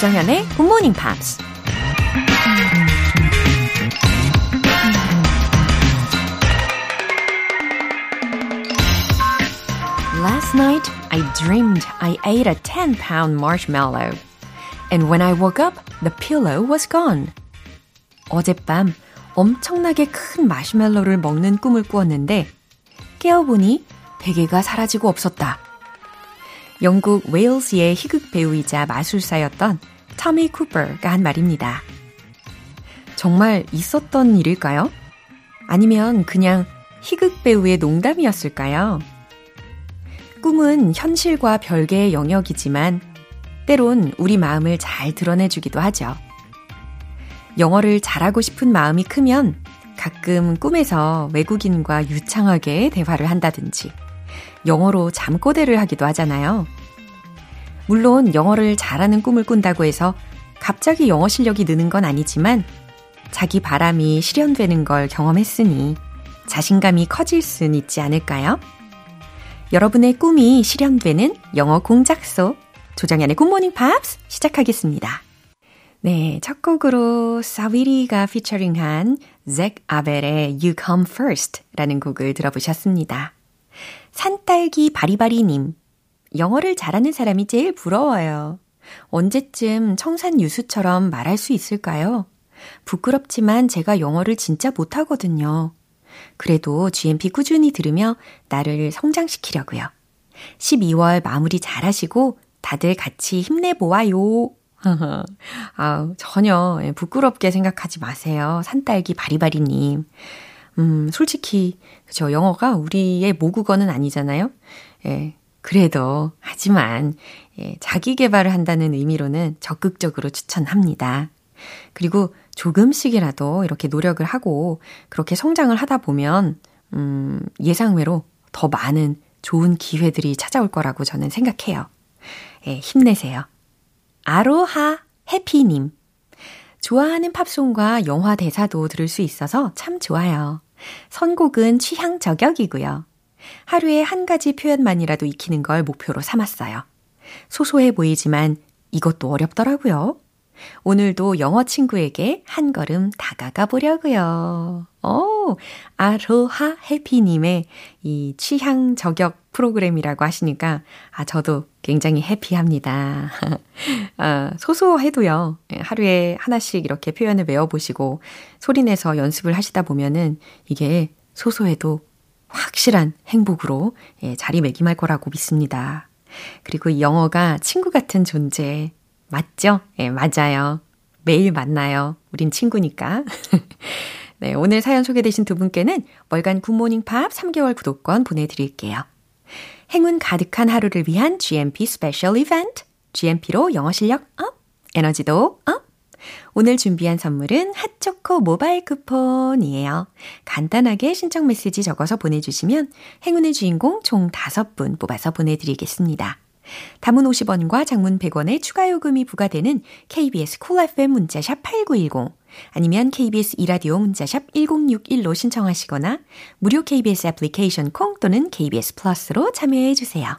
조정현의 Good Morning Pops. Last night, I dreamed I ate a 10 pound marshmallow. And when I woke up, the pillow was gone. 어젯밤 엄청나게 큰 마시멜로를 먹는 꿈을 꾸었는데 깨어보니 베개가 사라지고 없었다. 영국 웨일스의 희극 배우이자 마술사였던 터미 쿠퍼가 한 말입니다. 정말 있었던 일일까요? 아니면 그냥 희극 배우의 농담이었을까요? 꿈은 현실과 별개의 영역이지만 때론 우리 마음을 잘 드러내주기도 하죠. 영어를 잘하고 싶은 마음이 크면 가끔 꿈에서 외국인과 유창하게 대화를 한다든지 영어로 잠꼬대를 하기도 하잖아요. 물론 영어를 잘하는 꿈을 꾼다고 해서 갑자기 영어 실력이 느는 건 아니지만 자기 바람이 실현되는 걸 경험했으니 자신감이 커질 순 있지 않을까요? 여러분의 꿈이 실현되는 영어 공작소 조정현의 굿모닝 팝스 시작하겠습니다. 네, 첫 곡으로 Saweetie가 피처링한 잭 아벨의 You Come First 라는 곡을 들어보셨습니다. 산딸기 바리바리님, 영어를 잘하는 사람이 제일 부러워요. 언제쯤 청산 유수처럼 말할 수 있을까요? 부끄럽지만 제가 영어를 진짜 못하거든요. 그래도 GMP 꾸준히 들으며 나를 성장시키려고요. 12월 마무리 잘 하시고 다들 같이 힘내보아요. 아, 전혀 부끄럽게 생각하지 마세요. 산딸기 바리바리님. 음, 솔직히, 그죠. 영어가 우리의 모국어는 아니잖아요. 예, 그래도, 하지만, 예, 자기 개발을 한다는 의미로는 적극적으로 추천합니다. 그리고 조금씩이라도 이렇게 노력을 하고 그렇게 성장을 하다 보면, 음, 예상외로 더 많은 좋은 기회들이 찾아올 거라고 저는 생각해요. 예, 힘내세요. 아로하 해피님. 좋아하는 팝송과 영화 대사도 들을 수 있어서 참 좋아요. 선곡은 취향 저격이고요. 하루에 한 가지 표현만이라도 익히는 걸 목표로 삼았어요. 소소해 보이지만 이것도 어렵더라고요. 오늘도 영어 친구에게 한 걸음 다가가 보려고요. 오, 아로하 해피님의 이 취향 저격 프로그램이라고 하시니까, 아, 저도 굉장히 해피합니다. 아, 소소해도요, 하루에 하나씩 이렇게 표현을 외워보시고, 소리내서 연습을 하시다 보면은 이게 소소해도 확실한 행복으로 예, 자리매김할 거라고 믿습니다. 그리고 이 영어가 친구 같은 존재, 맞죠? 예, 맞아요. 매일 만나요. 우린 친구니까. 네, 오늘 사연 소개되신 두 분께는 월간 굿모닝 팝 3개월 구독권 보내드릴게요. 행운 가득한 하루를 위한 GMP 스페셜 이벤트. GMP로 영어 실력 up, 에너지도 up. 오늘 준비한 선물은 핫초코 모바일 쿠폰이에요. 간단하게 신청 메시지 적어서 보내주시면 행운의 주인공 총 5분 뽑아서 보내드리겠습니다. 단문 50원과 장문 100원의 추가 요금이 부과되는 KBS Cool FM 문자샵 8910 아니면 KBS 2라디오 문자샵 1061로 신청하시거나 무료 KBS 애플리케이션 콩 또는 KBS 플러스로 참여해 주세요.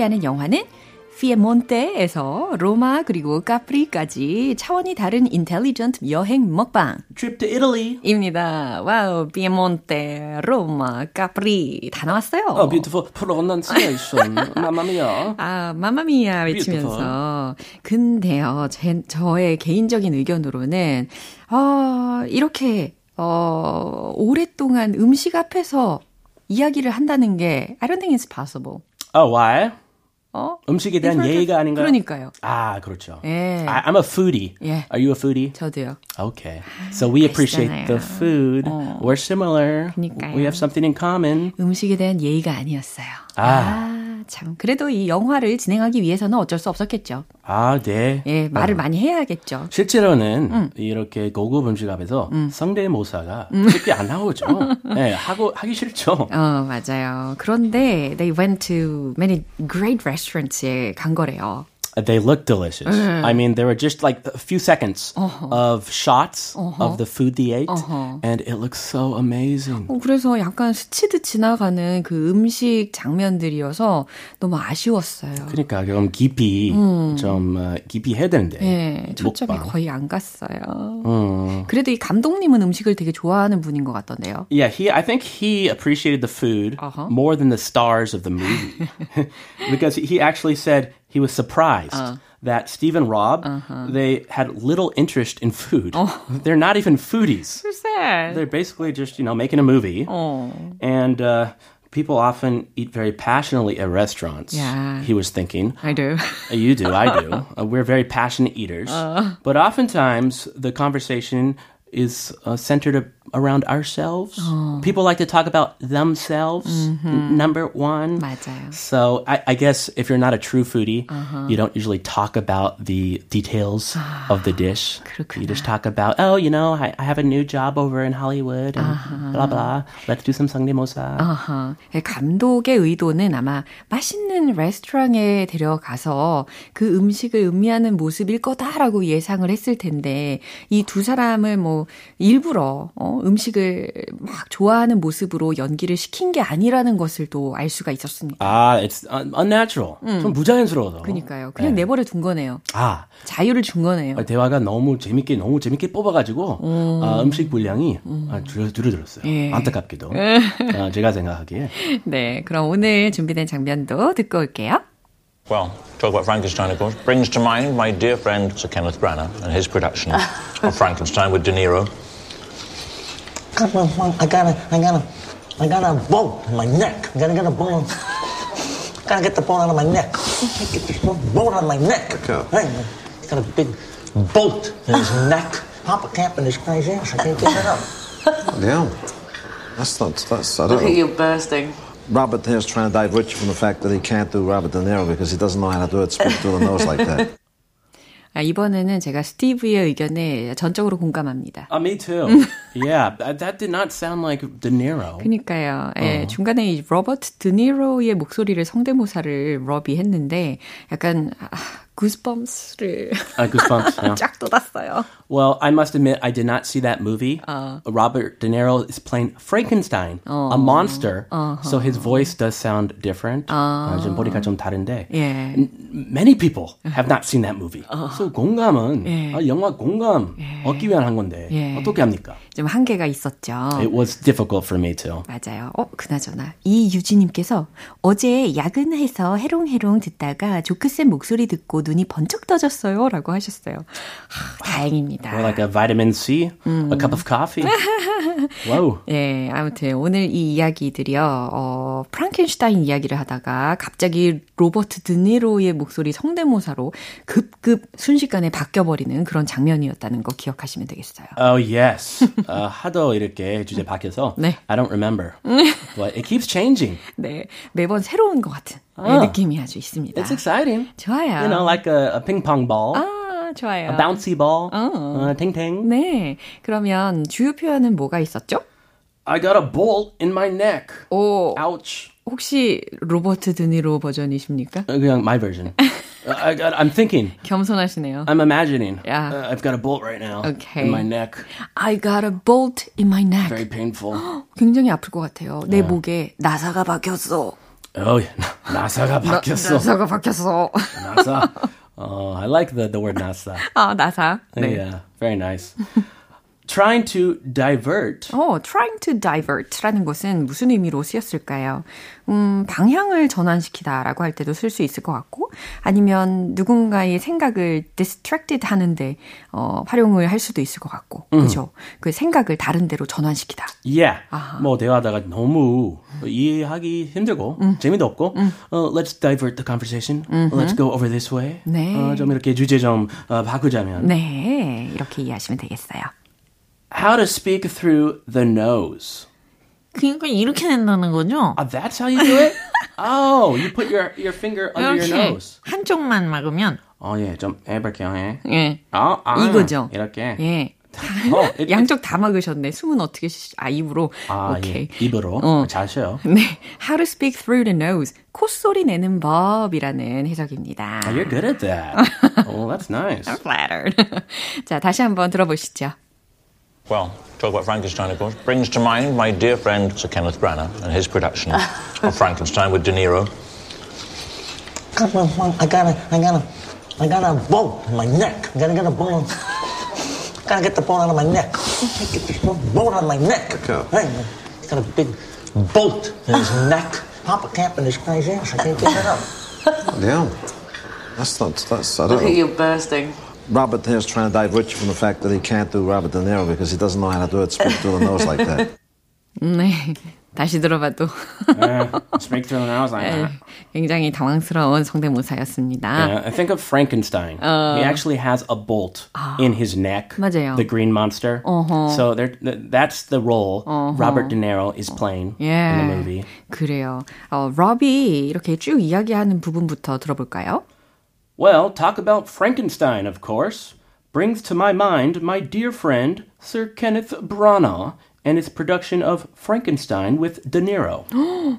함께하는 영화는 피에몬테에서 로마 그리고 카프리까지 차원이 다른 intelligent 여행 먹방. Trip to Italy. 입니다. 와우, 피에몬테, 로마, 카프리 다 나왔어요. Oh, beautiful pronunciation. Mamma mia. 아, 마마미야 외치면서. 근데요, 제, 저의 개인적인 의견으로는, 어, 이렇게, 어, 오랫동안 음식 앞에서 이야기를 한다는 게, I don't think it's possible. Oh, why? 어? 음식에 대한 예의가 아닌가요? 그러니까요. 아, 그렇죠. 예. I, I'm a foodie. 예. Are you a foodie? 저도요. Okay. So we appreciate the food. We're similar. 그러니까요. We have something in common. 음식에 대한 예의가 아니었어요. 아. 아, 참. 그래도 이 영화를 진행하기 위해서는 어쩔 수 없었겠죠. 아, 네. 예, 말을 많이 해야겠죠. 실제로는 음. 이렇게 고급 음식 앞에서 성대모사가 쉽게 안 나오죠. 네, 하고 하기 싫죠. 어, 맞아요. 그런데 they went to many great restaurants에 간 거래요. They look delicious. I mean, there were just like a few seconds of shots of the food they ate, and it looks so amazing. 어, 그래서 약간 스치듯 지나가는 그 음식 장면들이어서 너무 아쉬웠어요. 그러니까 그럼 깊이 좀 어, 깊이 해야 되는데. 예, 초점이 먹방. 거의 안 갔어요. 음. 그래도 이 감독님은 음식을 되게 좋아하는 분인 것 같던데요. Yeah, he. I think he appreciated the food Uh-huh. more than the stars of the movie, because he actually said he was surprised uh. that Steve and Rob uh-huh. they had little interest in food. Oh. They're not even foodies. So sad. They're basically just you know making a movie. Oh. And uh, people often eat very passionately at restaurants. Yeah. He was thinking. I do. Uh, you do. I do. Uh, we're very passionate eaters. Uh. But oftentimes the conversation is uh, centered around ourselves. People like to talk about themselves, n- number one. 맞아요. So I, I guess if you're not a true foodie, you don't usually talk about the details of the dish. You just talk about, oh, you know, I, I have a new job over in Hollywood and blah blah. Let's do some 상대모사. 아하. 예, 감독의 의도는 아마 맛있는 레스토랑에 데려가서 그 음식을 음미하는 모습일 거다라고 예상을 했을 텐데 이 두 사람을 뭐 일부러 어, 음식을 막 좋아하는 모습으로 연기를 시킨 게 아니라는 것을 또 알 수가 있었습니다. 아, it's un- unnatural. 좀 부자연스러워서. 그러니까요. 그냥 내버려 둔 거네요. 아, 자유를 준 거네요. 아, 대화가 너무 재밌게 너무 재밌게 뽑아가지고 아, 음식 분량이 아, 줄, 줄어들었어요. 예. 안타깝게도 아, 제가 생각하기에 네, 그럼 오늘 준비된 장면도 듣고 올게요. Well, talk about Frankenstein, of course, brings to mind my dear friend Sir Kenneth Branagh and his production of Frankenstein with De Niro. Come on, Mom, I gotta, I gotta, I got a bolt in my neck. I gotta get a bone. Gotta get the bone out of my neck. Get this bone bone out of my neck. Hey, he's got a big bolt in his neck. Papa Camp in his guy's ass. I can't get it up. Yeah. That's not, that's, I don't know. You're bursting. Robert Denero's trying to divert you from the fact that he can't do Robert De Niro because he doesn't know how to do it, speak through the nose like that. 아, 이번에는 제가 스티브의 의견에 전적으로 공감합니다. 아, me too. yeah, that, that did not sound like De Niro. 그니까요. 예, 중간에 이 로버트 드니로의 목소리를 성대모사를 러비 했는데 약간 아, 구스범스를 아, goosebumps. yeah. 쫙 돋았어요. Well, I must admit, I did not see that movie. Uh. Robert De Niro is playing Frankenstein, a monster, Uh-huh. so his voice does sound different. 아, 좀 보니까 좀 다른데. 예. N- Many people have not seen that movie. So 공감은 예. 아, 영화 공감 얻기 위한 한 건데 예. 어떻게 합니까? 좀 한계가 있었죠. It was difficult for me too. 맞아요. 어, 그나저나. 이유지님께서 어제 야근해서 해롱해롱 듣다가 조크쌤 목소리 듣고 눈이 번쩍 떠졌어요. 라고 하셨어요. 하, 다행입니다. Or like a vitamin C, a cup of coffee. Whoa. 예, 아무튼 오늘 이 이야기들이요, 어, 프랑켄슈타인 이야기를 하다가 갑자기 로버트 드니로의 목소리 성대모사로 급급 순식간에 바뀌어버리는 그런 장면이었다는 거 기억하시면 되겠어요. Oh yes. 어, 하도 이렇게 주제 바뀌어서 네. I don't remember. But it keeps changing. 네, 매번 새로운 것 같은 네, 아. 느낌이 아주 있습니다. It's exciting. 좋아요. You know, like a, a ping pong ball, 아, 좋아요. a bouncy ball, 어. uh, ting ting. 네, 그러면 주요 표현은 뭐가 있었죠? I got a bolt in my neck. 오, Ouch. 혹시 로버트 드니로 버전이십니까? Uh, 그냥 my version. Uh, I got, I'm thinking. 겸손하시네요. I'm imagining. Yeah. Uh, I've got a bolt right now Okay. in my neck. I got a bolt in my neck. Very painful. 굉장히 아플 것 같아요. 내 목에 나사가 박혔어. Oh, 나사가 바뀌었어. 나사가 바뀌었어. 나사. Oh, I like the, the word nasa. 아, 나사. 네. Yeah, very nice. Trying to divert. 어, trying to divert라는 것은 무슨 의미로 쓰였을까요? 음, 방향을 전환시키다라고 할 때도 쓸 수 있을 것 같고, 아니면 누군가의 생각을 distracted 하는데, 어, 활용을 할 수도 있을 것 같고, 그죠? 그 생각을 다른 데로 전환시키다. Yeah. 뭐 대화하다가 너무 이해하기 힘들고 재미도 없고 어, let's divert the conversation. Let's go over this way. 네. 어, 좀 이렇게 주제 좀 어, 바꾸자면 네, 이렇게 이해하시면 되겠어요. How to speak through the nose. 그러니까 이렇게 된다는 거죠? Ah, that's how you do it? oh, you put your your finger under your nose. 한쪽만 막으면 어, 예, 좀 해볼게요. 예. 예. 아, 아, 이거죠. 이렇게. 예. 어, it- 양쪽 다 막으셨네. 숨은 어떻게 쉬, 아, 입으로. 아, 오케이. 예. 입으로 어. 잘 쉬어요. 네. How to speak through the nose. 콧소리 내는 법이라는 해석입니다. Oh, you're good at that. oh, that's nice. flattered. 자, 다시 한번 들어보시죠. Well, talk about Frankenstein, of course. Brings to mind my dear friend Sir Kenneth Branagh and his production of Frankenstein with De Niro. Come on, Mom, I gotta, I gotta, I got a bolt in my neck. I gotta get a bone. Gotta get the bone out of my neck. Get this bone bone out of my neck. Okay. Hey, he's got a big bolt in his neck. Papa Camp in this guy's ass. I can't get it up. Yeah. That's not, that's, I don't know. you're bursting. Robert Here's trying to divert you from the fact that he can't do Robert De Niro because he doesn't know how to do it, speak through the nose like that. 네. 다시 들어봐도 Yeah, speak through the nose like that. 굉장히 당황스러운 성대모사였습니다. Yeah, I think of Frankenstein. he actually has a bolt in his neck. 맞아요. The green monster. So there, th- that's the role Robert De Niro is playing 예. in the movie. 그래요. 어, 러비 이렇게 쭉 이야기하는 부분부터 들어볼까요? Well, talk about Frankenstein, of course. Brings to my mind my dear friend Sir Kenneth Branagh and his production of Frankenstein with De Niro.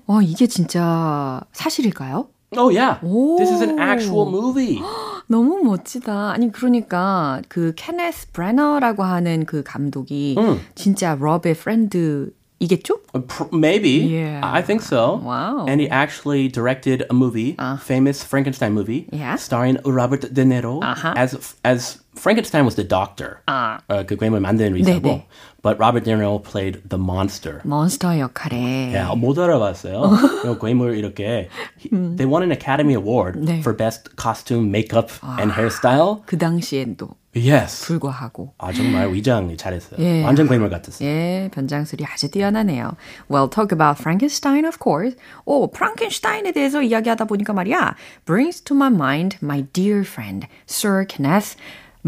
와, 이게 진짜 사실일까요? oh yeah, this is an actual movie. 너무 멋지다. 아니 그러니까 그 케네스 브래너라고 하는 그 감독이 진짜 러브의 프렌드 이겠죠? Uh, pr- Maybe. Yeah. I think so. Wow. And he actually directed a movie, famous Frankenstein movie, Yeah. starring Robert De Niro Uh-huh. as as Frankenstein was the doctor. 아. 어, 그 괴물 만드는 의사고. 네네. But Robert De Niro played the monster. 몬스터 역할에 야, 못 알아봤어요. 이 괴물 이렇게 he- they won an Academy Award 네. for best costume, makeup, and hairstyle. 그 당시엔도 Yes. 불구하고 아 정말 위장 잘했어요. 예. 완전 괴물 같았어요. 예, 변장술이 아주 뛰어나네요. Well, talk about Frankenstein, of course. 오, 프랑켄슈타인에 대해서 이야기하다 보니까 말이야. Brings to my mind my dear friend, Sir Kenneth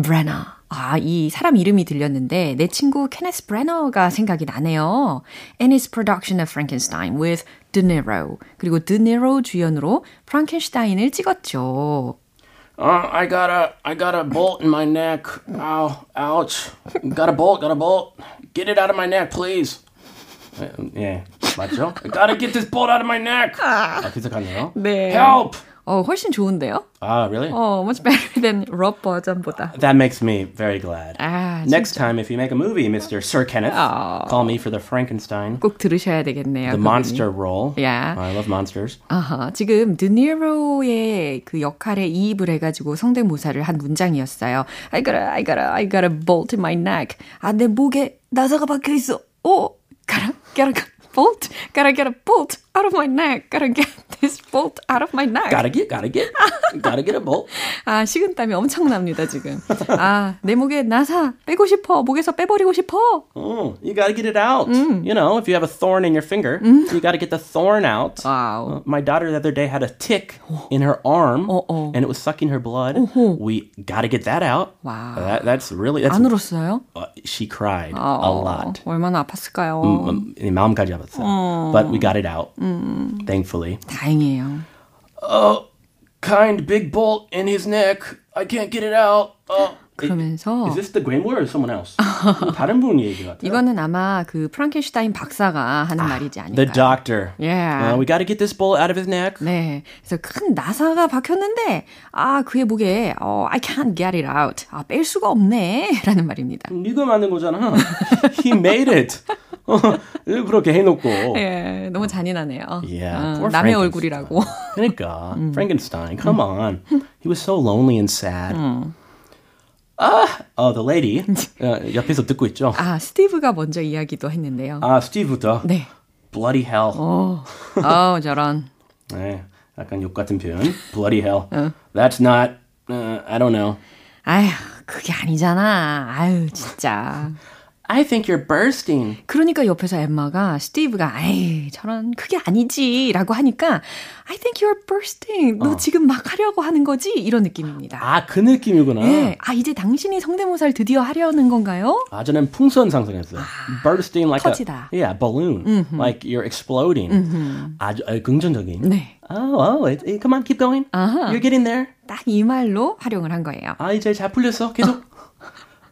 Branagh. 아, 이 사람 이름이 들렸는데 내 친구 케네스 브래너가 생각이 나네요. And his production of Frankenstein with De Niro. 그리고 De Niro 주연으로 프랑켄슈타인을 찍었죠. Uh, I got a, I got a bolt in my neck. Ow, ouch. Got a bolt, got a bolt. Get it out of my neck, please. 예, 예, 맞죠? I gotta get this bolt out of my neck. 아, 기특하네요. 네. Help! 어, 훨씬 좋은데요? Ah, really? 어, much better than 럽 버전보다. That makes me very glad. 아, Next time, if you make a movie, Mr. Sir Kenneth, call me for the Frankenstein, 꼭 들으셔야 되겠네요. the 그분이. monster role. Yeah. I love monsters. 아하, 지금 드니로의 그 역할에 이입을 해가지고 성대모사를 한 문장이었어요. I got a, I got a, I got a bolt in my neck. 아, 내 목에 나사가 박혀 있어. 오, gotta, gotta, bolt, gotta get a bolt out of my neck. Gotta get this bolt out of my neck. Gotta get, gotta get, gotta get a bolt. 아, 식은땀이 엄청납니다, 지금. 아, 내 목에 나사 빼고 싶어. 목에서 빼버리고 싶어. Oh, you gotta get it out. You know, if you have a thorn in your finger, you gotta get the thorn out. 와우. Uh, my daughter the other day had a tick in her arm, oh. and it was sucking her blood. We gotta get that out. Wow. That, that's really that's. 안 울었어요? uh, she cried a 어, lot. 얼마나 아팠을까요? 음, 음, 마음까지 아팠어요. But we got it out, thankfully. 다행이에요. Kind big bolt in his neck. I can't get it out. Uh, 그러면서 Is this the Grimoire or someone else? 다른 분 얘기 같아요. 이거는 아마 그 프랑켄슈타인 박사가 하는 말이지 The 않을까요? doctor. Yeah. Uh, we gotta get this bolt out of his neck. 네, 그래서 큰 나사가 박혔는데 아 그의 목에 어, I can't get it out. 아뺄 수가 없네라는 말입니다. 네가 만든 거잖아. He made it. 어, 일부러 이렇게 해놓고. 예, 너무 잔인하네요. Yeah, 어, 남의. 얼굴이라고. 그러니까 Frankenstein, come on. He was so lonely and sad. 아, oh, the lady 어, 옆에서 듣고 있죠. 아, 스티브가 먼저 이야기도 했는데요. 아, 스티브부터. 네. Bloody hell. 어, 어 저런. 네, 약간 욕 같은 표현. Bloody hell. That's not. Uh, I don't know. 아휴, 그게 아니잖아. 아유, 진짜. I think you're bursting. 그러니까 옆에서 엠마가 스티브가 아이 저런 그게 아니지라고 하니까 I think you're bursting. 너 지금 막 하려고 하는 거지? 이런 느낌입니다. 아, 그 느낌이구나. 예. 아 이제 당신이 성대모사를 드디어 하려는 건가요? 아, 저는 풍선 상상했어요. bursting like 터지다. a yeah, balloon. Like you're exploding. 아주 아, 긍정적인. 네. Oh, oh, it, it- come on, keep going. You're getting there. 딱 이 말로 활용을 한 거예요. 아, 이제 잘 풀렸어. 계속.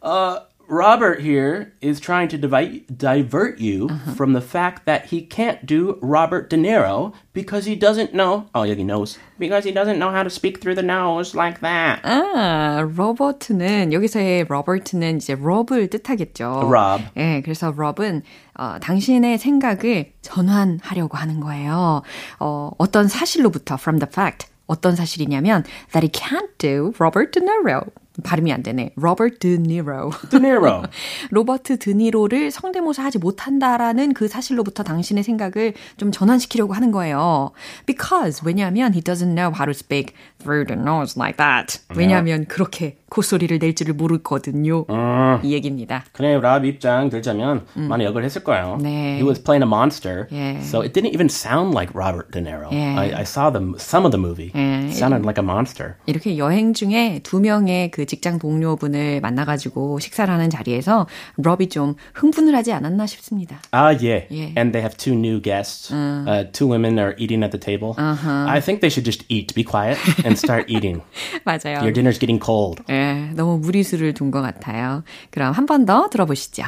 uh, Robert here is trying to divi- divert you uh-huh. from the fact that he can't do Robert De Niro because he doesn't know. Oh, yeah, he knows. Because he doesn't know how to speak through the nose like that. Ah, Robert는 여기서의 Robert는 이제 Rob을 뜻하겠죠. Rob. 예, 그래서 Rob은 어, 당신의 생각을 전환하려고 하는 거예요. 어, 어떤 사실로부터 from the fact 어떤 사실이냐면 that he can't do Robert De Niro. 발음이 안 되네. Robert De Niro. De Niro. 로버트 드니로를 성대모사 하지 못한다라는 그 사실로부터 당신의 생각을 좀 전환시키려고 하는 거예요. Because 왜냐하면 he doesn't know how to speak through the nose like that. 왜냐하면 그렇게 콧소리를 낼 줄을 모르거든요. 이 얘기입니다. 그래, 랍 입장 들자면 많이 역을 했을 거예요. 네. He was playing a monster. 예. So it didn't even sound like Robert De Niro. 예. I, I saw the, some of the movie. 예. It sounded like a monster. 이렇게 여행 중에 두 명의 그 직장 동료분을 만나가지고 식사를 하는 자리에서 럽이 좀 흥분을 하지 않았나 싶습니다. Ah, yeah. Yeah. And they have two new guests. Uh, two women are eating at the table. I think they should just eat, be quiet, and start eating. 맞아요. Your dinner's getting cold. 예, 너무 무리수를 둔 것 같아요. 그럼 한 번 더 들어보시죠.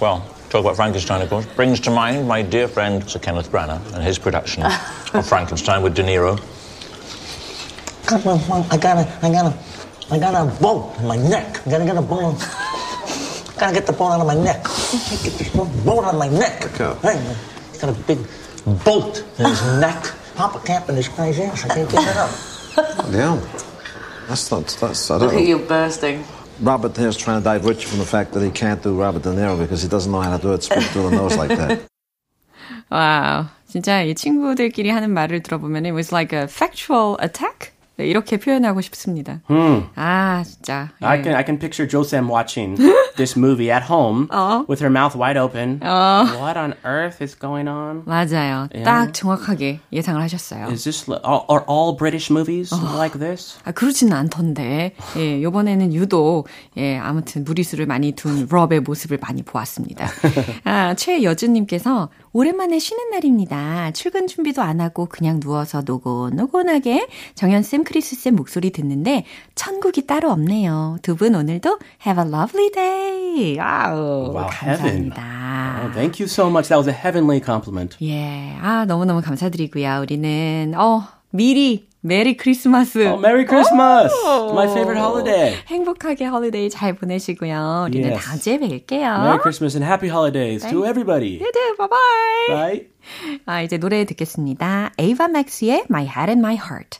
Well, talk about Frankenstein, of course. Brings to mind my dear friend Sir Kenneth Branagh and his production of Frankenstein with De Niro. I gotta, I gotta, I got a bone in my neck. I gotta get a bone. Gotta get the bone out of my neck. Get this bone out of my neck. Okay. Hey, he's got a big bolt in his neck. Papa Camp in this guy's ass. I can't get it up. Yeah. That's not, that's, I don't know. You're bursting. Robert here's trying to divert you from the fact that he can't do Robert De Niro because he doesn't know how to do it, speak through the nose like that. 와우. 진짜 이 친구들끼리 하는 말을 들어보면 it was like a factual attack? 네, 이렇게 표현하고 싶습니다. 아, 진짜. I 예. can I can picture Josem watching this movie at home with her mouth wide open. What on earth is going on? 맞아요. 딱 정확하게 예상을 하셨어요. Is this are, are all British movies like this? 아, 그렇지는 않던데. 예, 요번에는 유독, 예, 아무튼 무리수를 많이 둔 럽의 모습을 많이 보았습니다. 아, 최여준 님께서 오랜만에 쉬는 날입니다. 출근 준비도 안 하고 그냥 누워서 노곤노곤하게 정현쌤, 크리스쌤 목소리 듣는데 천국이 따로 없네요. 두 분 오늘도 have a lovely day. 아우, Wow, heaven. 감사합니다. Oh, thank you so much. That was a heavenly compliment. 예, 아, 너무너무 감사드리고요. 우리는, 어, 미리 Merry Christmas. Oh, Merry Christmas! My favorite holiday. 행복하게 holiday 잘 보내시고요. 우리는 Yes. 다음 주에 뵐게요. Merry Christmas and happy holidays to everybody. 네네, 바이바이. Bye. 아, 이제 노래 듣겠습니다. 에이바 맥스의 My Head and My Heart.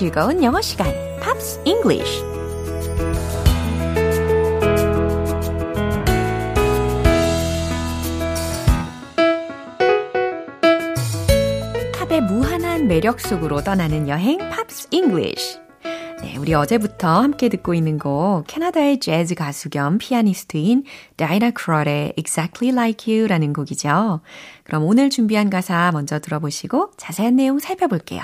즐거운 영어 시간, Pops English. 팝의 무한한 매력 속으로 떠나는 여행, Pops English. 네, 우리 어제부터 함께 듣고 있는 곡 캐나다의 재즈 가수 겸 피아니스트인 다이애나 크롤의 Exactly Like You라는 곡이죠. 그럼 오늘 준비한 가사 먼저 들어보시고 자세한 내용 살펴볼게요.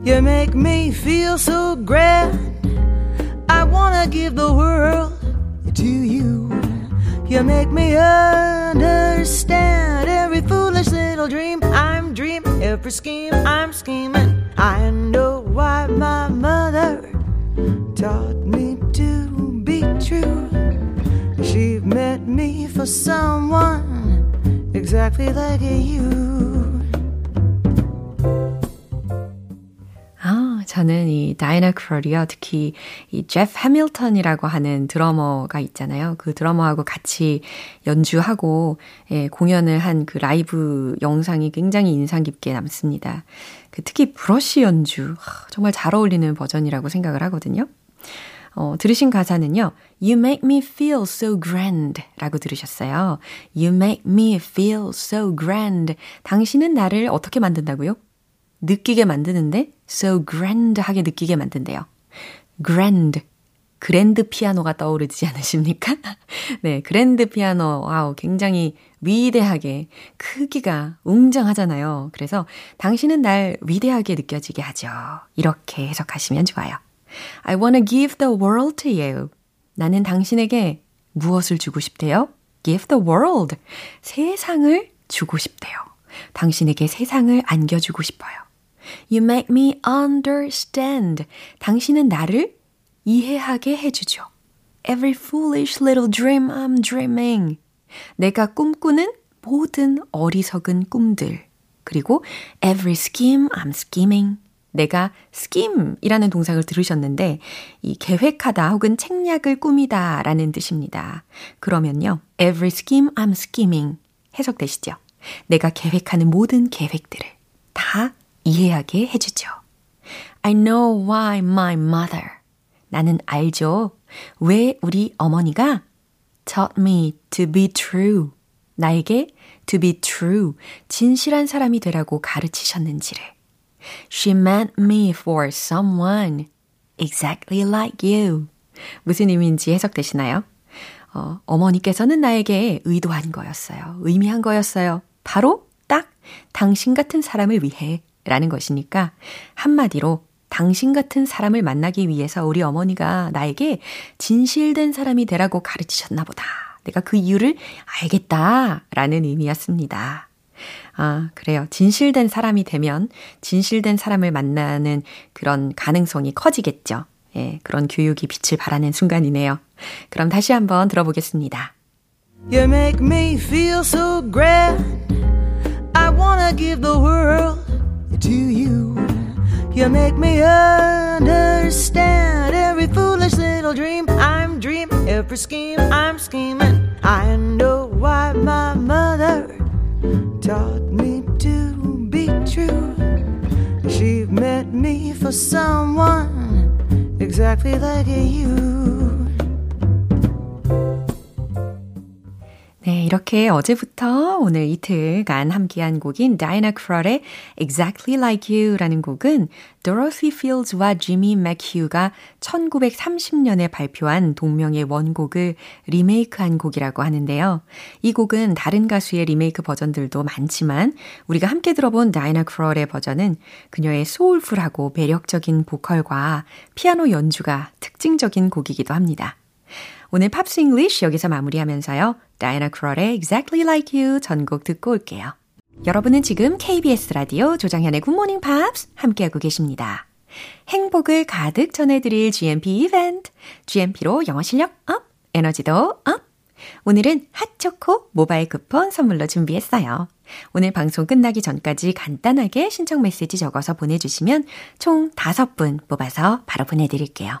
You make me feel so grand. I wanna give the world to you. You make me understand every foolish little dream I'm dreaming, every scheme I'm scheming. I know why my mother taught me to be true. She met me for someone exactly like you. 저는 이 다이나 크롤이요. 특히 이 제프 해밀턴이라고 하는 드러머가 있잖아요. 그 드러머하고 같이 연주하고 예, 공연을 한 그 라이브 영상이 굉장히 인상 깊게 남습니다. 그 특히 브러쉬 연주 정말 잘 어울리는 버전이라고 생각을 하거든요. 어, 들으신 가사는요. You make me feel so grand 라고 들으셨어요. You make me feel so grand. 당신은 나를 어떻게 만든다고요? 느끼게 만드는데 so grand하게 느끼게 만든대요. grand. 그랜드 피아노가 떠오르지 않으십니까? 네, 그랜드 피아노, 와우, 굉장히 위대하게, 크기가 웅장하잖아요. 그래서 당신은 날 위대하게 느껴지게 하죠. 이렇게 해석하시면 좋아요. I wanna give the world to you. 나는 당신에게 무엇을 주고 싶대요? Give the world. 세상을 주고 싶대요. 당신에게 세상을 안겨주고 싶어요. You make me understand. 당신은 나를 이해하게 해주죠. Every foolish little dream I'm dreaming. 내가 꿈꾸는 모든 어리석은 꿈들. 그리고 every scheme I'm scheming. 내가 scheme이라는 동작을 들으셨는데 이 계획하다 혹은 책략을 꾸미다 라는 뜻입니다. 그러면요. every scheme I'm scheming 해석되시죠? 내가 계획하는 모든 계획들을 다 이해하게 해주죠. I know why my mother. 나는 알죠. 왜 우리 어머니가 taught me to be true. 나에게 to be true. 진실한 사람이 되라고 가르치셨는지를. She meant me for someone exactly like you. 무슨 의미인지 해석되시나요? 어, 어머니께서는 나에게 의도한 거였어요. 의미한 거였어요. 바로 딱 당신 같은 사람을 위해 라는 것이니까 한마디로 당신 같은 사람을 만나기 위해서 우리 어머니가 나에게 진실된 사람이 되라고 가르치셨나 보다. 내가 그 이유를 알겠다. 라는 의미였습니다. 아, 그래요. 진실된 사람이 되면 진실된 사람을 만나는 그런 가능성이 커지겠죠. 예, 그런 교육이 빛을 발하는 순간이네요. 그럼 다시 한번 들어보겠습니다. You make me feel so grand. I wanna give the world to you. You make me understand every foolish little dream I'm dreaming, every scheme I'm scheming. I know why my mother taught me to be true. She met me for someone exactly like you. 네, 이렇게 어제부터 오늘 이틀간 함께한 곡인 Diana Krall의 Exactly Like You라는 곡은 Dorothy Fields와 Jimmy McHugh가 1930년에 발표한 동명의 원곡을 리메이크한 곡이라고 하는데요. 이 곡은 다른 가수의 리메이크 버전들도 많지만 우리가 함께 들어본 Diana Krall의 버전은 그녀의 soulful하고 매력적인 보컬과 피아노 연주가 특징적인 곡이기도 합니다. 오늘 Pops English 여기서 마무리하면서요. Diana Krall의 Exactly Like You 전곡 듣고 올게요. 여러분은 지금 KBS 라디오 조장현의 굿모닝 팝스 함께하고 계십니다. 행복을 가득 전해드릴 GMP 이벤트. GMP로 영어 실력 up, 에너지도 up. 오늘은 핫초코 모바일 쿠폰 선물로 준비했어요. 오늘 방송 끝나기 전까지 간단하게 신청 메시지 적어서 보내주시면 총 5분 뽑아서 바로 보내드릴게요.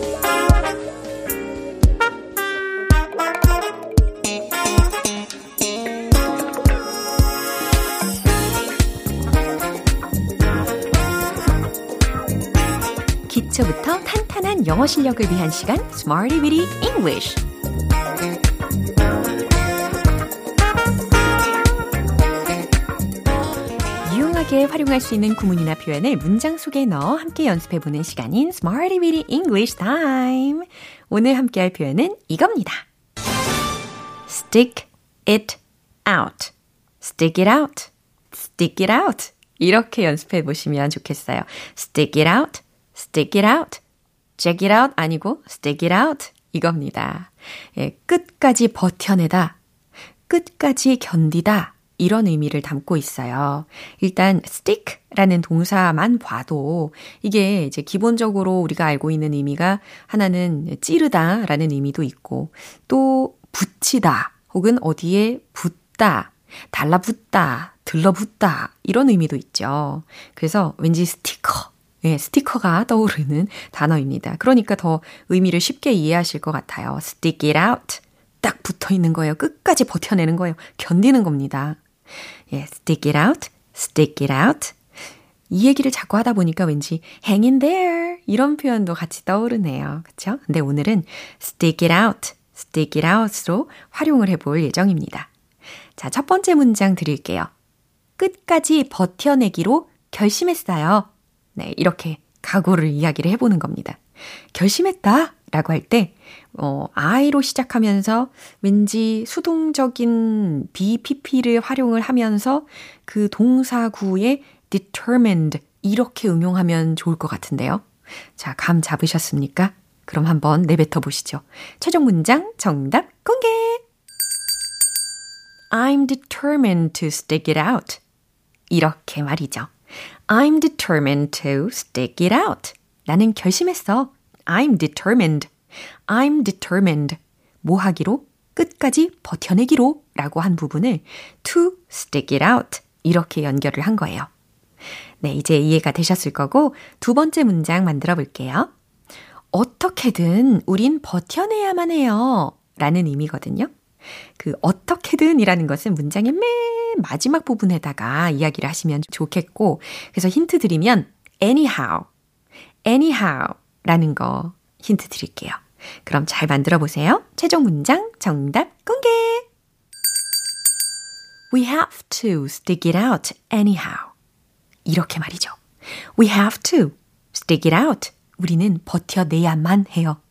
기초부터 탄탄한 영어 실력을 위한 시간 Smarty Weedy English 쉽게 활용할 수 있는 구문이나 표현을 문장 속에 넣어 함께 연습해보는 시간인 Smarty Weedy English Time. 오늘 함께할 표현은 이겁니다. Stick it out. Stick it out. Stick it out. 이렇게 연습해 보시면 좋겠어요. Stick it out. Stick it out. Check it out 아니고 stick it out 이겁니다. 예, 끝까지 버텨내다. 끝까지 견디다. 이런 의미를 담고 있어요. 일단 stick라는 동사만 봐도 이게 이제 기본적으로 우리가 알고 있는 의미가 하나는 찌르다라는 의미도 있고 또 붙이다 혹은 어디에 붙다, 달라붙다, 들러붙다 이런 의미도 있죠. 그래서 왠지 스티커 예, 스티커가 떠오르는 단어입니다. 그러니까 더 의미를 쉽게 이해하실 것 같아요. stick it out. 딱 붙어 있는 거예요. 끝까지 버텨내는 거예요. 견디는 겁니다. 예, stick it out, stick it out. 이 얘기를 자꾸 하다 보니까 왠지 hang in there 이런 표현도 같이 떠오르네요. 그쵸? 근데 오늘은 stick it out, stick it out로 활용을 해볼 예정입니다. 자, 첫 번째 문장 드릴게요. 끝까지 버텨내기로 결심했어요. 네, 이렇게 각오를 이야기를 해보는 겁니다. 결심했다 라고 할 때, 어, I로 시작하면서 왠지 수동적인 BPP를 활용을 하면서 그 동사구에 determined 이렇게 응용하면 좋을 것 같은데요. 자, 감 잡으셨습니까? 그럼 한번 내뱉어 보시죠. 최종 문장 정답 공개! I'm determined to stick it out. 이렇게 말이죠. I'm determined to stick it out. 나는 결심했어. I'm determined. I'm determined. 뭐 하기로? 끝까지 버텨내기로 라고 한 부분을 to stick it out. 이렇게 연결을 한 거예요. 네, 이제 이해가 되셨을 거고 두 번째 문장 만들어 볼게요. 어떻게든 우린 버텨내야만 해요. 라는 의미거든요. 그 어떻게든 이라는 것은 문장의 맨 마지막 부분에다가 이야기를 하시면 좋겠고, 그래서 힌트 드리면 anyhow, anyhow 라는 거 힌트 드릴게요. 그럼 잘 만들어 보세요. 최종 문장 정답 공개! We have to stick it out anyhow. 이렇게 말이죠. We have to stick it out. 우리는 버텨내야만 해요.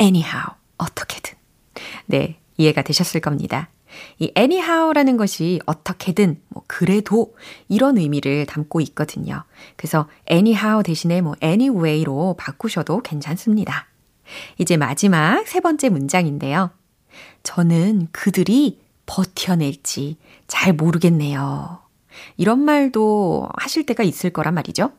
anyhow. 어떻게든. 네, 이해가 되셨을 겁니다. 이 anyhow라는 것이 어떻게든, 뭐, 그래도 이런 의미를 담고 있거든요. 그래서 anyhow 대신에 뭐, anyway로 바꾸셔도 괜찮습니다. 이제 마지막 세 번째 문장인데요. 저는 그들이 버텨낼지 잘 모르겠네요. 이런 말도 하실 때가 있을 거란 말이죠.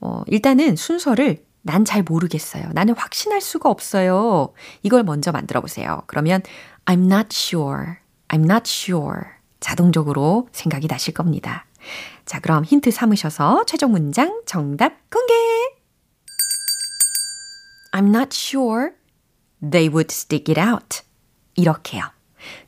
어, 일단은 순서를 난 잘 모르겠어요. 나는 확신할 수가 없어요. 이걸 먼저 만들어 보세요. 그러면 I'm not sure. I'm not sure. 자동적으로 생각이 나실 겁니다. 자, 그럼 힌트 삼으셔서 최종 문장 정답 공개! I'm not sure they would stick it out. 이렇게요.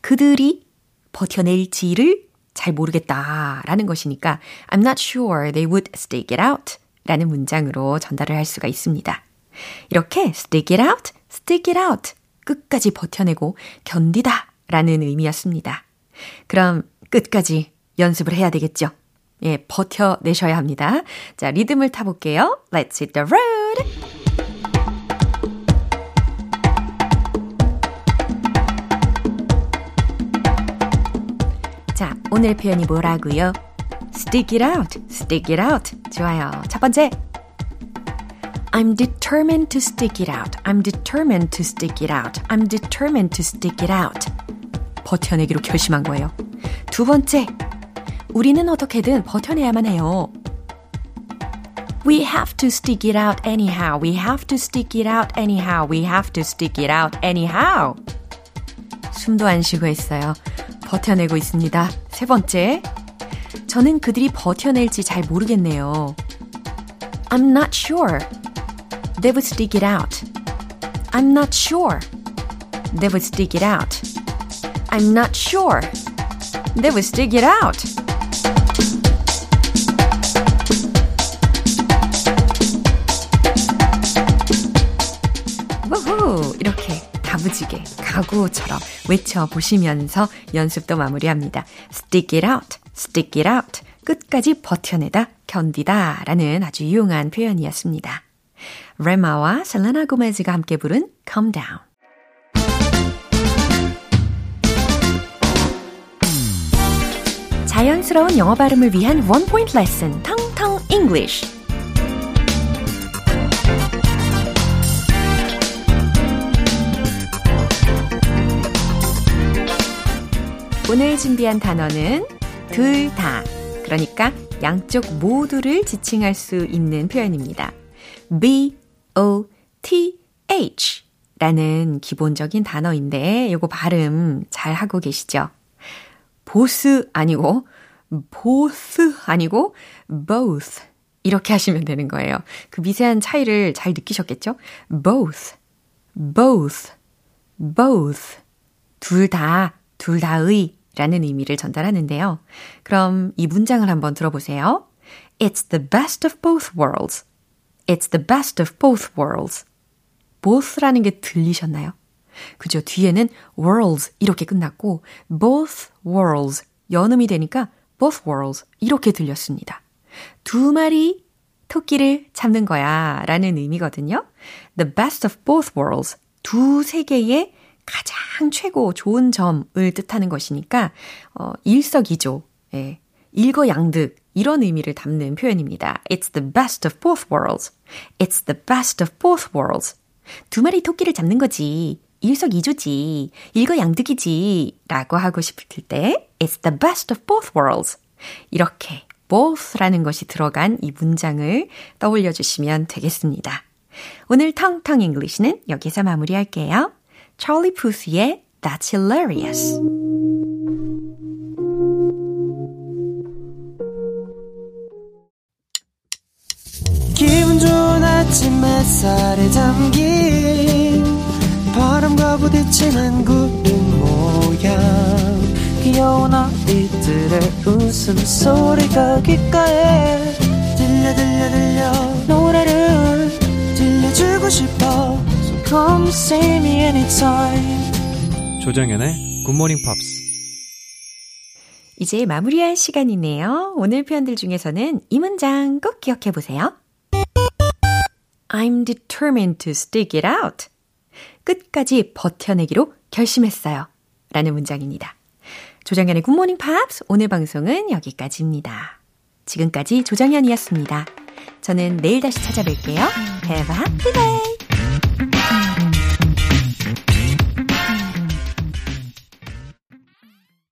그들이 버텨낼지를 잘 모르겠다 라는 것이니까 I'm not sure they would stick it out 라는 문장으로 전달을 할 수가 있습니다. 이렇게 stick it out, stick it out 끝까지 버텨내고 견디다 라는 의미였습니다. 그럼 끝까지 연습을 해야 되겠죠? 예, 버텨내셔야 합니다. 자, 리듬을 타볼게요. Let's hit the road! 자, 오늘 표현이 뭐라고요? Stick it out, stick it out. 좋아요. 첫 번째. I'm determined to stick it out. I'm determined to stick it out. I'm determined to stick it out. 버텨내기로 결심한 거예요. 두 번째. 우리는 어떻게든 버텨내야만 해요. We have to stick it out anyhow. We have to stick it out anyhow. We have to stick it out anyhow. 숨도 안 쉬고 있어요. 버텨내고 있습니다. 세 번째. 저는 그들이 버텨낼지 잘 모르겠네요. I'm not sure. They would stick it out. I'm not sure. They would stick it out. I'm not sure. They would stick it out. 우후! 이렇게 다부지게 가구처럼 외쳐보시면서 연습도 마무리합니다. Stick it out, stick it out. 끝까지 버텨내다, 견디다 라는 아주 유용한 표현이었습니다. 레마와 셀레나 고메즈가 함께 부른 Calm Down. 자연스러운 영어 발음을 위한 원 포인트 레슨 텅텅 English. 오늘 준비한 단어는 둘 다. 그러니까 양쪽 모두를 지칭할 수 있는 표현입니다. B, O, T, H 라는 기본적인 단어인데 요거 발음 잘 하고 계시죠? 보스 아니고 보스 아니고 both 이렇게 하시면 되는 거예요. 그 미세한 차이를 잘 느끼셨겠죠? both, both, both 둘 다, 둘 다의 라는 의미를 전달하는데요. 그럼 이 문장을 한번 들어보세요. It's the best of both worlds. It's the best of both worlds. both라는 게 들리셨나요? 그죠? 뒤에는 worlds 이렇게 끝났고 both worlds 연음이 되니까 both worlds 이렇게 들렸습니다. 두 마리 토끼를 잡는 거야 라는 의미거든요. The best of both worlds. 두 세계의 가장 최고 좋은 점을 뜻하는 것이니까 어, 일석이조, 예, 일거양득 이런 의미를 담는 표현입니다. It's the best of both worlds. It's the best of both worlds. 두 마리 토끼를 잡는 거지. 일석이조지. 일거양득이지. 라고 하고 싶을 때 It's the best of both worlds. 이렇게 both라는 것이 들어간 이 문장을 떠올려 주시면 되겠습니다. 오늘 텅텅 잉글리시는 여기서 마무리할게요. 찰리 푸스의 That's Hilarious. 기분 좋은 아침 햇살에 바람과 부딪히는 구름 모양 귀여운 아이들의 웃음소리가 귓가에 들려 들려 들려 노래를 들려주고 싶어 So come see me anytime 조정연의 굿모닝 팝스 이제 마무리할 시간이네요. 오늘 표현들 중에서는 이 문장 꼭 기억해 보세요. I'm determined to stick it out. 끝까지 버텨내기로 결심했어요. 라는 문장입니다. 조정현의 굿모닝 팝스 오늘 방송은 여기까지입니다. 지금까지 조정현이었습니다. 저는 내일 다시 찾아뵐게요. Have a happy day!